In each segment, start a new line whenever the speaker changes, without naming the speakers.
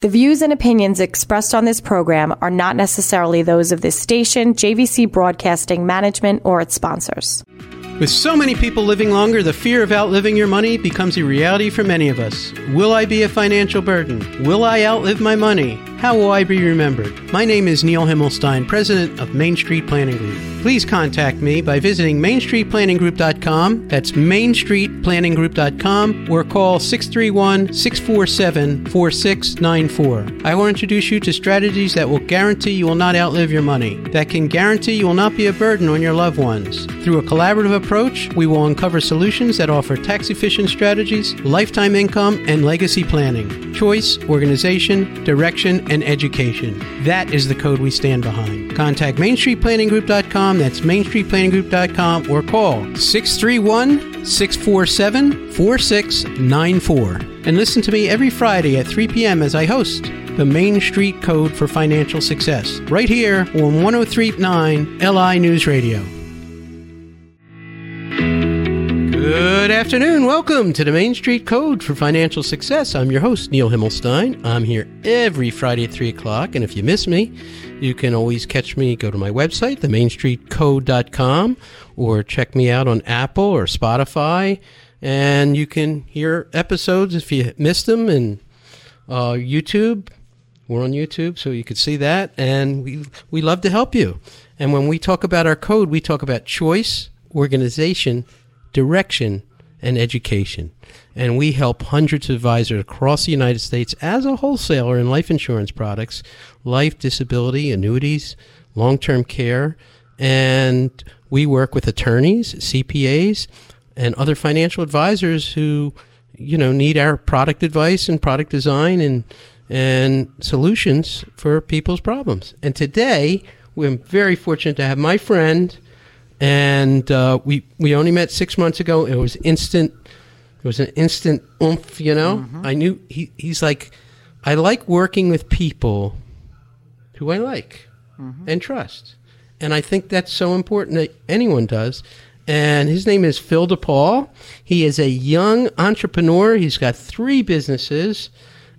The views and opinions expressed on this program are not necessarily those of this station, JVC Broadcasting Management, or its sponsors.
With so many people living longer, the fear of outliving your money becomes a reality for many of us. Will I be a financial burden? Will I outlive my money? How will I be remembered? My name is Neil Himmelstein, president of Main Street Planning Group. Please contact me by visiting mainstreetplanninggroup.com. That's mainstreetplanninggroup.com or call 631 647 4694. I will introduce you to strategies that will guarantee you will not outlive your money, that can guarantee you will not be a burden on your loved ones. Through a collaborative approach, we will uncover solutions that offer tax efficient strategies, lifetime income, and legacy planning, choice, organization, direction, and education. That is the code we stand behind. Contact MainStreetPlanningGroup.com, that's MainStreetPlanningGroup.com, or call 631 647 4694. And listen to me every Friday at 3 p.m. as I host the Main Street Code for Financial Success, right here on 1039 LI News Radio. Good afternoon. Welcome to the Main Street Code for Financial Success. I'm your host, Neil Himmelstein. I'm here every Friday at 3 o'clock. And if you miss me, you can always catch me. Go to my website, themainstreetcode.com, or check me out on Apple or Spotify. And you can hear episodes if you missed them. And uh, YouTube, we're on YouTube, so you could see that. And we, we love to help you. And when we talk about our code, we talk about choice, organization, direction, and education. And we help hundreds of advisors across the United States as a wholesaler in life insurance products, life, disability, annuities, long term care. And we work with attorneys, CPAs, and other financial advisors who, you know, need our product advice and product design and and solutions for people's problems. And today, we're very fortunate to have my friend and uh, we we only met six months ago. It was instant. It was an instant oomph. You know,
Mm-hmm.
I knew he. He's like, I like working with people who I like
Mm-hmm.
and trust, and I think that's so important that anyone does. And his name is Phil DePaul. He is a young entrepreneur. He's got three businesses,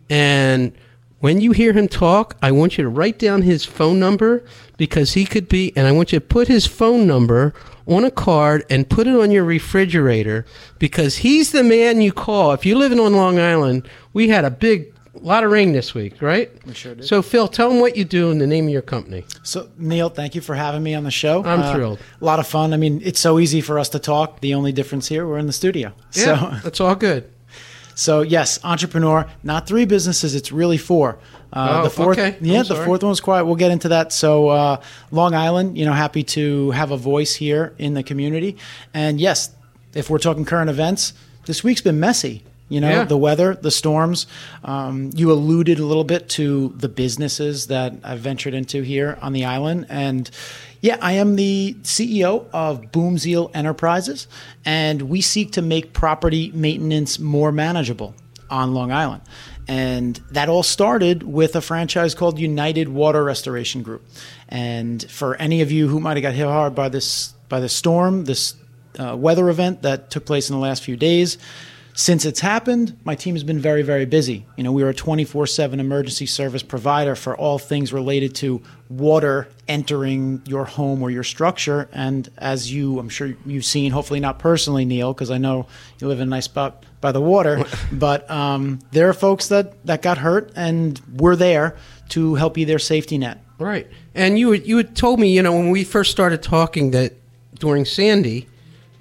and when you hear him talk, I want you to write down his phone number because he could be, and I want you to put his phone number on a card and put it on your refrigerator because he's the man you call. If you're living on Long Island, we had a big lot of rain this week, right?
We sure did.
So, Phil, tell him what you do and the name of your company.
So, Neil, thank you for having me on the show.
I'm
Uh,
thrilled.
A lot of fun. I mean, it's so easy for us to talk. The only difference here, we're in the studio.
Yeah,
So,
that's all good.
So yes, entrepreneur. Not three businesses. It's really four. Uh,
Oh,
the fourth,
okay.
Yeah, the fourth one was quiet. We'll get into that. So, uh, Long Island, you know, happy to have a voice here in the community. And yes, if we're talking current events, this week's been messy. You know,
Yeah.
the weather, the storms. Um, you alluded a little bit to the businesses that I've ventured into here on the island. And yeah, I am the CEO of Boomzeal Enterprises, and we seek to make property maintenance more manageable on Long Island. And that all started with a franchise called United Water Restoration Group. And for any of you who might have got hit hard by this by the storm, this uh, weather event that took place in the last few days, since it's happened, my team has been very, very busy. You know, we are a 24 7 emergency service provider for all things related to water entering your home or your structure. And as you, I'm sure you've seen, hopefully not personally, Neil, because I know you live in a nice spot by the water, but um, there are folks that, that got hurt, and we're there to help you their safety net.
Right. And you you had told me, you know, when we first started talking that during Sandy,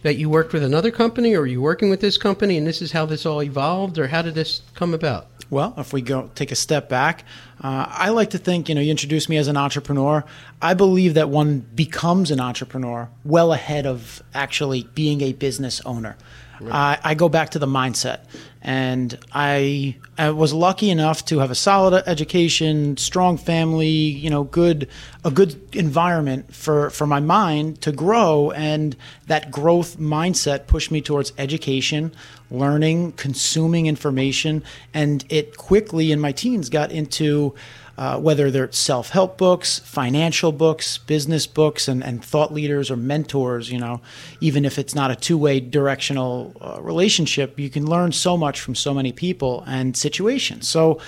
that you worked with another company or you working with this company and this is how this all evolved or how did this come about?
Well, if we go take a step back, uh, I like to think, you know, you introduced me as an entrepreneur. I believe that one becomes an entrepreneur well ahead of actually being a business owner. I, I go back to the mindset. And I, I was lucky enough to have a solid education, strong family, you know, good a good environment for, for my mind to grow. And that growth mindset pushed me towards education, learning, consuming information, and it quickly in my teens got into uh, whether they're self help books, financial books, business books, and, and thought leaders or mentors, you know, even if it's not a two way directional uh, relationship, you can learn so much from so many people and situations. So,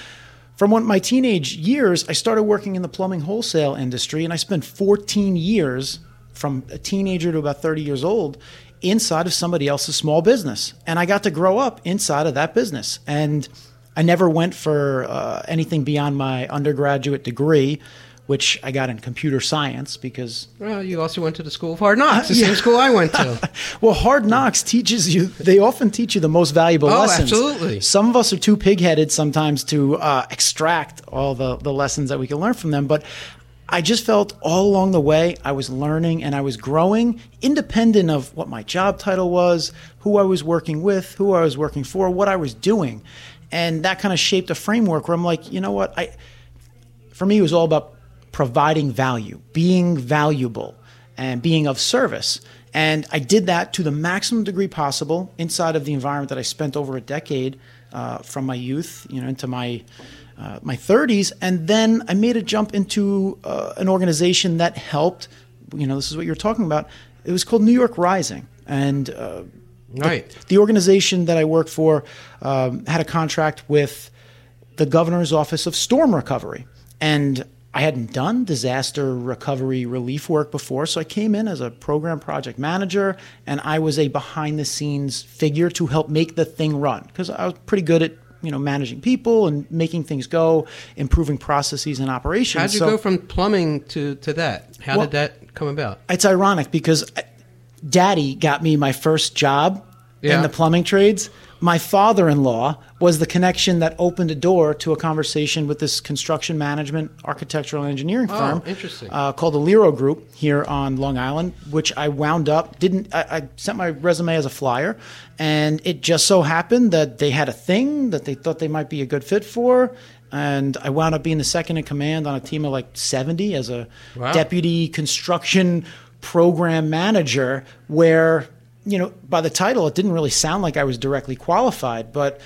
from my teenage years, I started working in the plumbing wholesale industry, and I spent 14 years from a teenager to about 30 years old inside of somebody else's small business. And I got to grow up inside of that business. And I never went for uh, anything beyond my undergraduate degree which I got in computer science because.
Well, you also went to the school of hard knocks, the yeah. same school I went to.
well, hard knocks teaches you, they often teach you the most valuable
oh,
lessons.
absolutely.
Some of us are too pig headed sometimes to uh, extract all the, the lessons that we can learn from them. But I just felt all along the way I was learning and I was growing independent of what my job title was, who I was working with, who I was working for, what I was doing. And that kind of shaped a framework where I'm like, you know what? I for me it was all about providing value, being valuable, and being of service. And I did that to the maximum degree possible inside of the environment that I spent over a decade uh, from my youth, you know, into my uh, my 30s, and then I made a jump into uh, an organization that helped. You know, this is what you're talking about. It was called New York Rising, and uh,
right.
the, the, organization that I worked for um, had a contract with the governor's office of storm recovery, and I hadn't done disaster recovery relief work before, so I came in as a program project manager and I was a behind the scenes figure to help make the thing run because I was pretty good at you know managing people and making things go, improving processes and operations.
How'd you
so,
go from plumbing to to that? How well, did that come about?
It's ironic because uh, Daddy got me my first job yeah. in the plumbing trades my father in law was the connection that opened a door to a conversation with this construction management, architectural, engineering oh, firm.
interesting.
Uh, called the LiRo Group here on Long Island, which I wound up, didn't, I, I sent my resume as a flyer, and it just so happened that they had a thing that they thought they might be a good fit for. And I wound up being the second in command on a team of like 70 as a wow. deputy construction program manager, where you know, by the title, it didn't really sound like I was directly qualified, but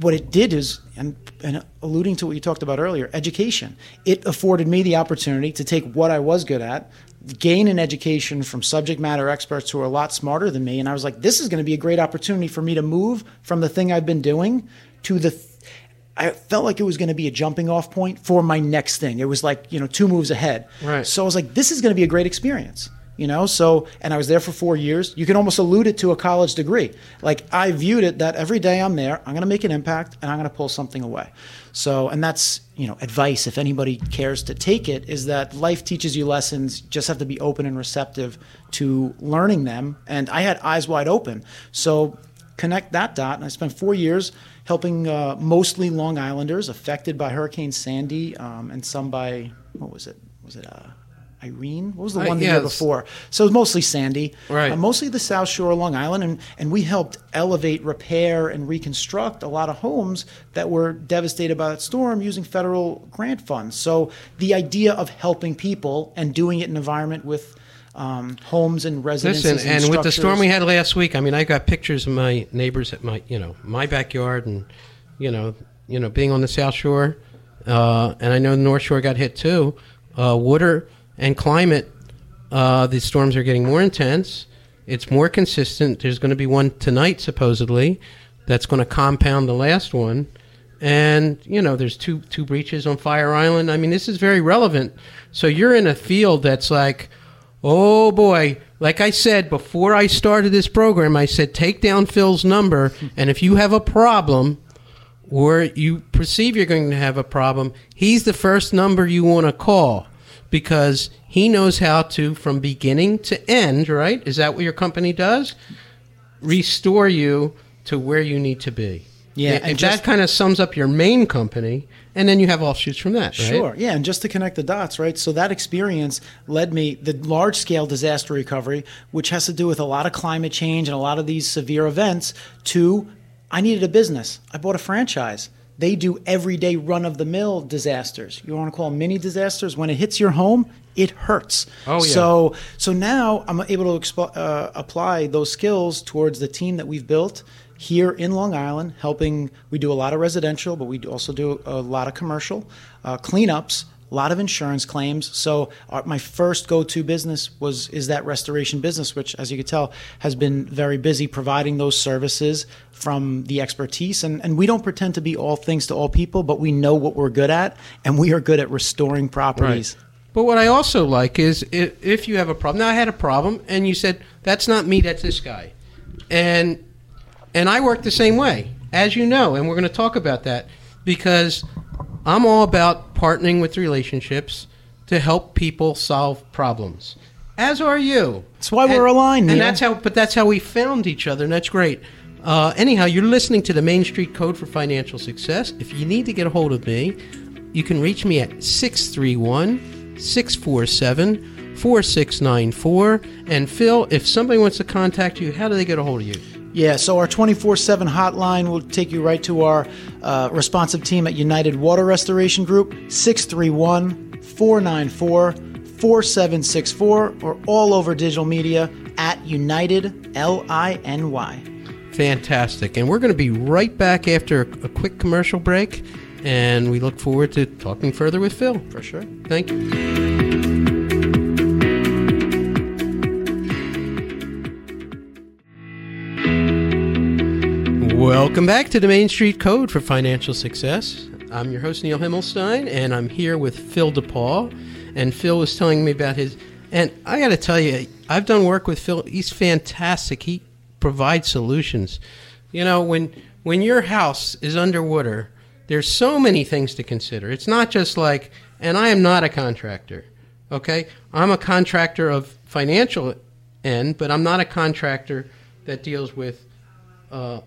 what it did is, and, and, alluding to what you talked about earlier, education. It afforded me the opportunity to take what I was good at, gain an education from subject matter experts who are a lot smarter than me. And I was like, this is going to be a great opportunity for me to move from the thing I've been doing to the. Th- I felt like it was going to be a jumping off point for my next thing. It was like, you know, two moves ahead.
Right.
So I was like, this is going to be a great experience you know? So and i was there for four years. You can almost allude it to a college degree. Like i viewed it that every day i'm there i'm going to make an impact and i'm going to pull something away. So and that's you know advice if anybody cares to take it is that life teaches you lessons. Just have to be open and receptive to learning them. And i had eyes wide open. So connect that dot and i spent four years helping uh, mostly long islanders affected by hurricane sandy um, and some by what was it? Was it uh, Irene. What was the one the year before? So it was mostly Sandy,
right? Uh,
mostly the South Shore, of Long Island, and and we helped elevate, repair, and reconstruct a lot of homes that were devastated by that storm using federal grant funds. So the idea of helping people and doing it in an environment with um, homes and residences.
Listen, and, and with the storm we had last week, I mean, I got pictures of my neighbors at my, you know, my backyard, and you know, you know, being on the South Shore, uh, and I know the North Shore got hit too. Uh, water and climate, uh, the storms are getting more intense. It's more consistent. There's going to be one tonight, supposedly, that's going to compound the last one. And you know, there's two two breaches on Fire Island. I mean, this is very relevant. So you're in a field that's like, oh boy. Like I said before I started this program, I said take down Phil's number, and if you have a problem, or you perceive you're going to have a problem, he's the first number you want to call because he knows how to, from beginning to end, right? Is that what your company does? Restore you to where you need to be.
Yeah,
and just, that kind of sums up your main company, and then you have offshoots from that. Right?
Sure, yeah, and just to connect the dots, right? So that experience led me the large scale disaster recovery, which has to do with a lot of climate change and a lot of these severe events. To I needed a business. I bought a franchise. They do everyday run of the mill disasters. You want to call them mini disasters? When it hits your home, it hurts.
Oh, yeah.
So, so now I'm able to expo- uh, apply those skills towards the team that we've built here in Long Island, helping. We do a lot of residential, but we also do a lot of commercial uh, cleanups a lot of insurance claims. So our, my first go-to business was is that restoration business, which, as you can tell, has been very busy providing those services from the expertise. And and we don't pretend to be all things to all people, but we know what we're good at, and we are good at restoring properties.
Right. But what I also like is if, if you have a problem. Now I had a problem, and you said that's not me, that's this guy, and and I work the same way, as you know, and we're going to talk about that because I'm all about partnering with relationships to help people solve problems. As are you.
That's why we're aligned.
And
Neil.
that's how. But that's how we found each other, and that's great. Uh, anyhow, you're listening to the Main Street Code for Financial Success. If you need to get a hold of me, you can reach me at 631 647 4694. And Phil, if somebody wants to contact you, how do they get a hold of you?
Yeah, so our 24 7 hotline will take you right to our uh, responsive team at United Water Restoration Group, 631 494 4764, or all over digital media at United L I N Y.
Fantastic. And we're going to be right back after a quick commercial break, and we look forward to talking further with Phil.
For sure.
Thank you. Welcome back to the Main Street Code for Financial Success. I'm your host, Neil Himmelstein, and I'm here with Phil DePaul. And Phil was telling me about his. And I got to tell you, I've done work with Phil. He's fantastic. He provides solutions. You know, when when your house is underwater, there's so many things to consider. It's not just like, and I am not a contractor. Okay, I'm a contractor of financial end, but I'm not a contractor that deals with uh,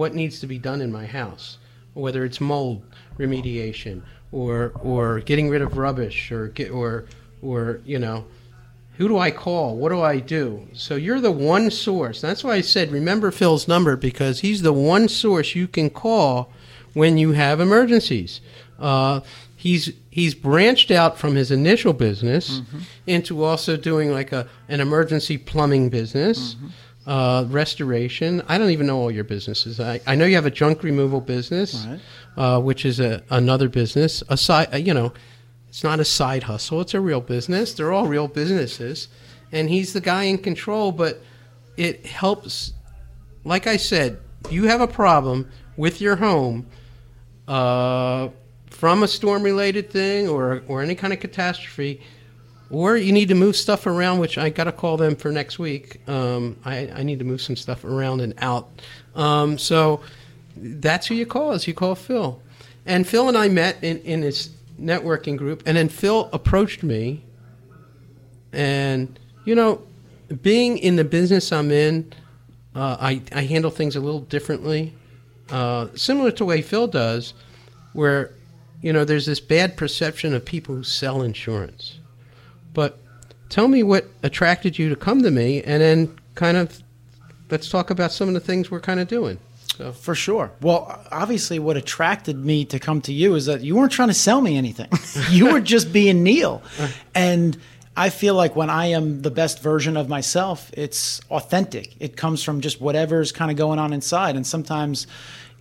what needs to be done in my house, whether it's mold remediation or or getting rid of rubbish or get or or you know who do I call? What do I do? So you're the one source. That's why I said remember Phil's number because he's the one source you can call when you have emergencies. Uh, he's he's branched out from his initial business mm-hmm. into also doing like a an emergency plumbing business. Mm-hmm uh, restoration. I don't even know all your businesses. I, I know you have a junk removal business, right. uh, which is a, another business. A side, uh, you know, it's not a side hustle. It's a real business. They're all real businesses, and he's the guy in control. But it helps. Like I said, you have a problem with your home uh, from a storm-related thing or or any kind of catastrophe or you need to move stuff around, which I got to call them for next week. Um, I, I, need to move some stuff around and out. Um, so that's who you call. Is you call Phil, and Phil and I met in in his networking group, and then Phil approached me, and you know, being in the business I'm in, uh, I I handle things a little differently, uh, similar to the way Phil does, where you know there's this bad perception of people who sell insurance but tell me what attracted you to come to me, and then kind of let's talk about some of the things we're kind of doing.
So. For sure. Well, obviously, what attracted me to come to you is that you weren't trying to sell me anything. you were just being Neil. And I feel like when I am the best version of myself, it's authentic. It comes from just whatever's kind of going on inside. And sometimes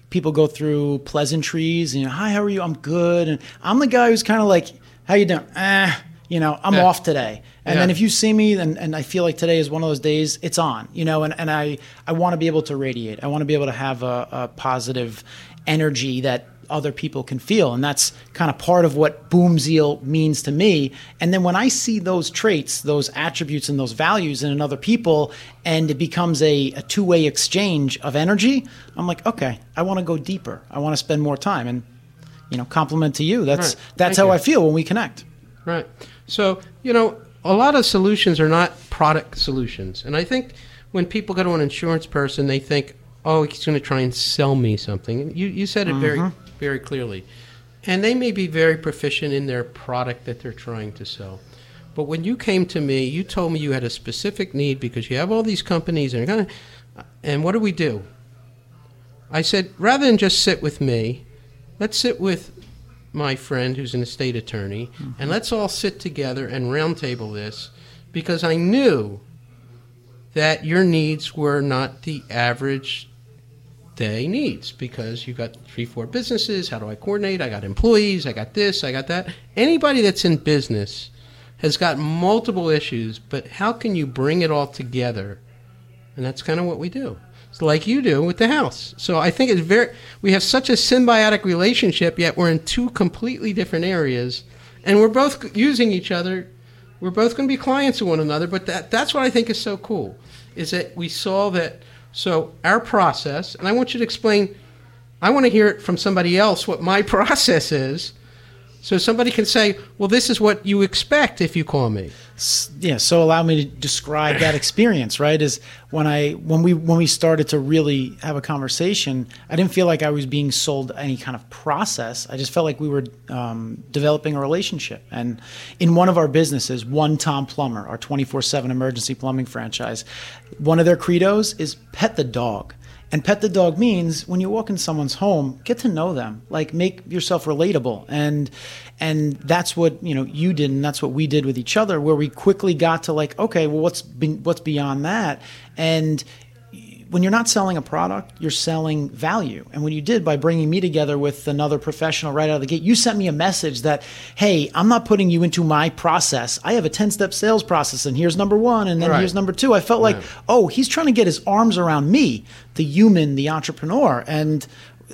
people go through pleasantries and, you know, hi, how are you? I'm good. And I'm the guy who's kind of like, how you doing? Eh, you know, I'm yeah. off today. And yeah. then if you see me and, and I feel like today is one of those days, it's on, you know, and, and I, I want to be able to radiate. I want to be able to have a, a positive energy that other people can feel. And that's kind of part of what Boom Zeal means to me. And then when I see those traits, those attributes, and those values in other people, and it becomes a, a two way exchange of energy, I'm like, okay, I want to go deeper. I want to spend more time. And, you know, compliment to you. That's, right. that's Thank how you. I feel when we connect.
Right. So, you know, a lot of solutions are not product solutions. And I think when people go to an insurance person, they think, oh, he's going to try and sell me something. You, you said it mm-hmm. very, very clearly. And they may be very proficient in their product that they're trying to sell. But when you came to me, you told me you had a specific need because you have all these companies and kind of, and what do we do? I said, rather than just sit with me, let's sit with my friend who's an estate attorney, mm-hmm. and let's all sit together and roundtable this because I knew that your needs were not the average day needs because you've got three, four businesses. How do I coordinate? I got employees. I got this. I got that. Anybody that's in business has got multiple issues, but how can you bring it all together? And that's kind of what we do. Like you do with the house. So I think it's very, we have such a symbiotic relationship, yet we're in two completely different areas, and we're both using each other. We're both going to be clients of one another, but that, that's what I think is so cool, is that we saw that, so our process, and I want you to explain, I want to hear it from somebody else what my process is, so somebody can say, well, this is what you expect if you call me.
Yeah. So allow me to describe that experience. Right. Is when I when we when we started to really have a conversation, I didn't feel like I was being sold any kind of process. I just felt like we were um, developing a relationship. And in one of our businesses, One Tom Plumber, our twenty four seven emergency plumbing franchise, one of their credos is pet the dog. And pet the dog means when you walk in someone's home, get to know them, like make yourself relatable. And and that's what you know you did, and that's what we did with each other, where we quickly got to like, okay, well, what's been, what's beyond that? And when you're not selling a product, you're selling value. And when you did by bringing me together with another professional right out of the gate, you sent me a message that, hey, I'm not putting you into my process. I have a 10 step sales process, and here's number one, and then right. here's number two. I felt right. like, oh, he's trying to get his arms around me, the human, the entrepreneur. And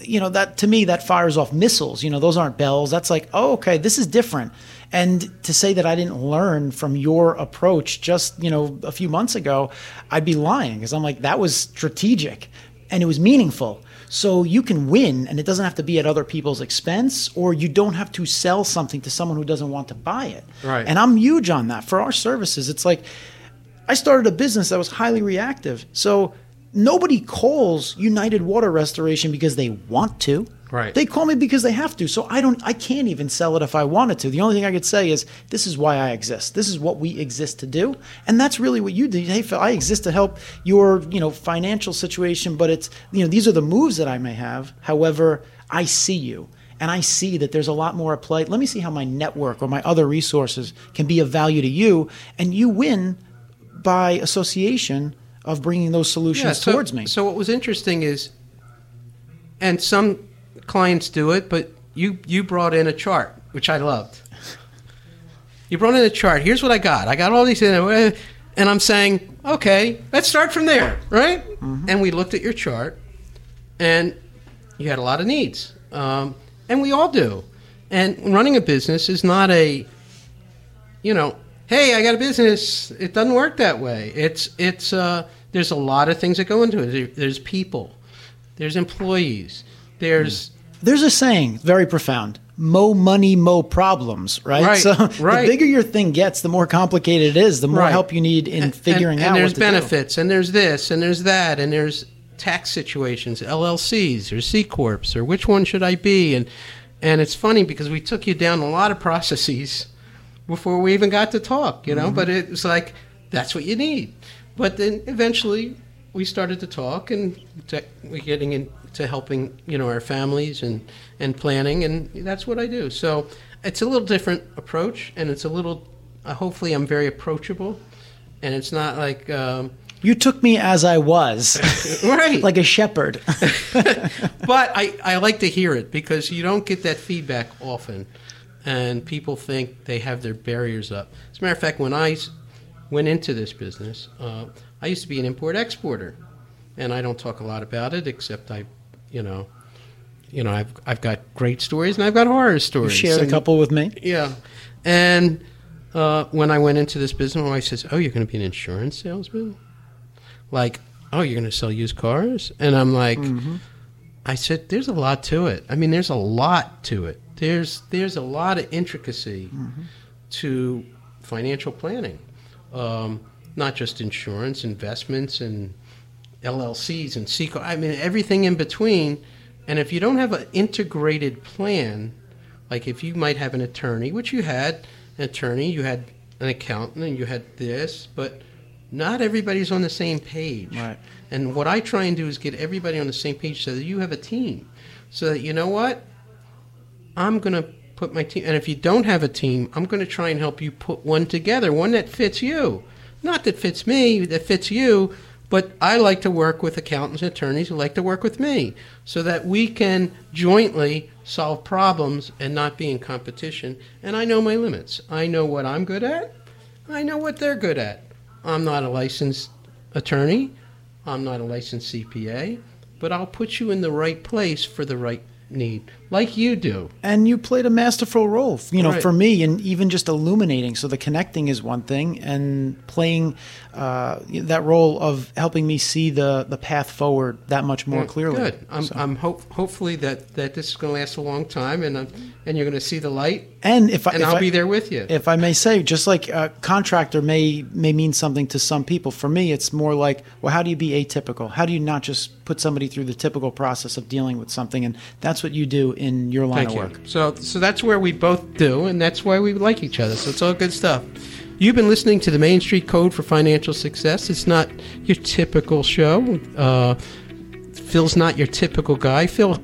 you know that to me that fires off missiles you know those aren't bells that's like oh okay this is different and to say that I didn't learn from your approach just, you know, a few months ago, I'd be lying because I'm like, that was strategic and it was meaningful. So you can win and it doesn't have to be at other people's expense or you don't have to sell something to someone who doesn't want to buy it.
Right.
And I'm huge on that. For our services, it's like I started a business that was highly reactive. So nobody calls United Water Restoration because they want to.
Right.
They call me because they have to. So I don't I can't even sell it if I wanted to. The only thing I could say is this is why I exist. This is what we exist to do. And that's really what you do. Hey Phil, I exist to help your, you know, financial situation, but it's you know, these are the moves that I may have. However, I see you and I see that there's a lot more at play. Let me see how my network or my other resources can be of value to you and you win by association of bringing those solutions yeah,
so,
towards me.
So what was interesting is and some clients do it, but you you brought in a chart, which I loved. You brought in a chart. Here's what I got. I got all these, and I'm saying, okay, let's start from there, right? Mm-hmm. And we looked at your chart, and you had a lot of needs, um, and we all do. And running a business is not a, you know, hey, I got a business. It doesn't work that way. It's it's uh, there's a lot of things that go into it. There's people, there's employees, there's
there's a saying, very profound. Mo money, mo problems, right?
Right.
So
right.
the bigger your thing gets, the more complicated it is, the more
right.
help you need in figuring
and, and
out.
And there's
benefits,
do. and there's this, and there's that, and there's tax situations, LLCs or C corps, or which one should I be? And and it's funny because we took you down a lot of processes before we even got to talk, you know. Mm-hmm. But it was like that's what you need. But then eventually we started to talk, and we're getting into helping you know our families and and planning, and that's what I do. So it's a little different approach, and it's a little. Uh, hopefully, I'm very approachable, and it's not like. Um,
you took me as I was,
right,
like a shepherd.
but I, I like to hear it because you don't get that feedback often, and people think they have their barriers up. As a matter of fact, when I went into this business, uh, I used to be an import exporter, and I don't talk a lot about it except I you know, you know, I've I've got great stories and I've got horror stories.
You shared
and,
a couple with me.
Yeah, and uh, when I went into this business, my wife says, "Oh, you're going to be an insurance salesman? Like, oh, you're going to sell used cars?" And I'm like, mm-hmm. I said, "There's a lot to it. I mean, there's a lot to it. There's there's a lot of intricacy mm-hmm. to financial planning, um, not just insurance, investments, and." LLCs and C I mean everything in between. And if you don't have an integrated plan, like if you might have an attorney, which you had an attorney, you had an accountant, and you had this, but not everybody's on the same page.
Right.
And what I try and do is get everybody on the same page so that you have a team. So that you know what? I'm going to put my team, and if you don't have a team, I'm going to try and help you put one together, one that fits you. Not that fits me, that fits you, But I like to work with accountants and attorneys who like to work with me so that we can jointly solve problems and not be in competition. And I know my limits. I know what I'm good at, I know what they're good at. I'm not a licensed attorney, I'm not a licensed CPA, but I'll put you in the right place for the right need, like you do.
And you played a masterful role, you know,
Right.
for me, and even just illuminating. So the connecting is one thing, and playing uh, that role of helping me see the the path forward that much more clearly.
Good. I'm,
So-
I'm hope, hopefully that, that this is going to last a long time, and uh, and you're going to see the light,
and if I,
and
if
I'll
I-
be there with you.
if I may say, just like a contractor may may mean something to some people, for me, it's more like, well, how do you be atypical? How do you not just put somebody through the typical process of dealing with something? And that's what you do in your line
Thank
of
you.
work.
So, so that's where we both do, and that's why we like each other. So it's all good stuff. You've been listening to the Main Street Code for Financial Success. It's not your typical show. Uh, Phil's not your typical guy. Phil,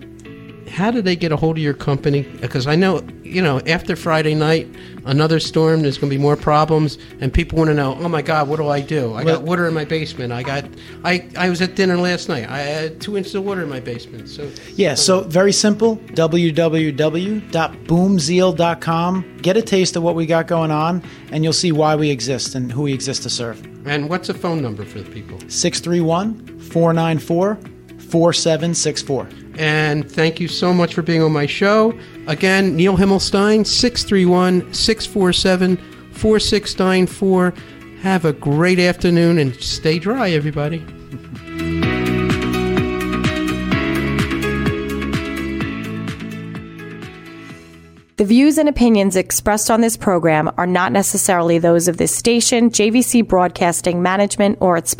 how do they get a hold of your company? Because I know, you know, after Friday night, another storm, there's going to be more problems, and people want to know, oh my God, what do I do? I got water in my basement. I got, I, I was at dinner last night. I had two inches of water in my basement. So
Yeah, um, so very simple www.boomzeal.com. Get a taste of what we got going on, and you'll see why we exist and who we exist to serve.
And what's a phone number for the people?
631 494 4764.
And thank you so much for being on my show. Again, Neil Himmelstein, 631 647 4694. Have a great afternoon and stay dry, everybody.
The views and opinions expressed on this program are not necessarily those of this station, JVC Broadcasting Management, or its sponsors.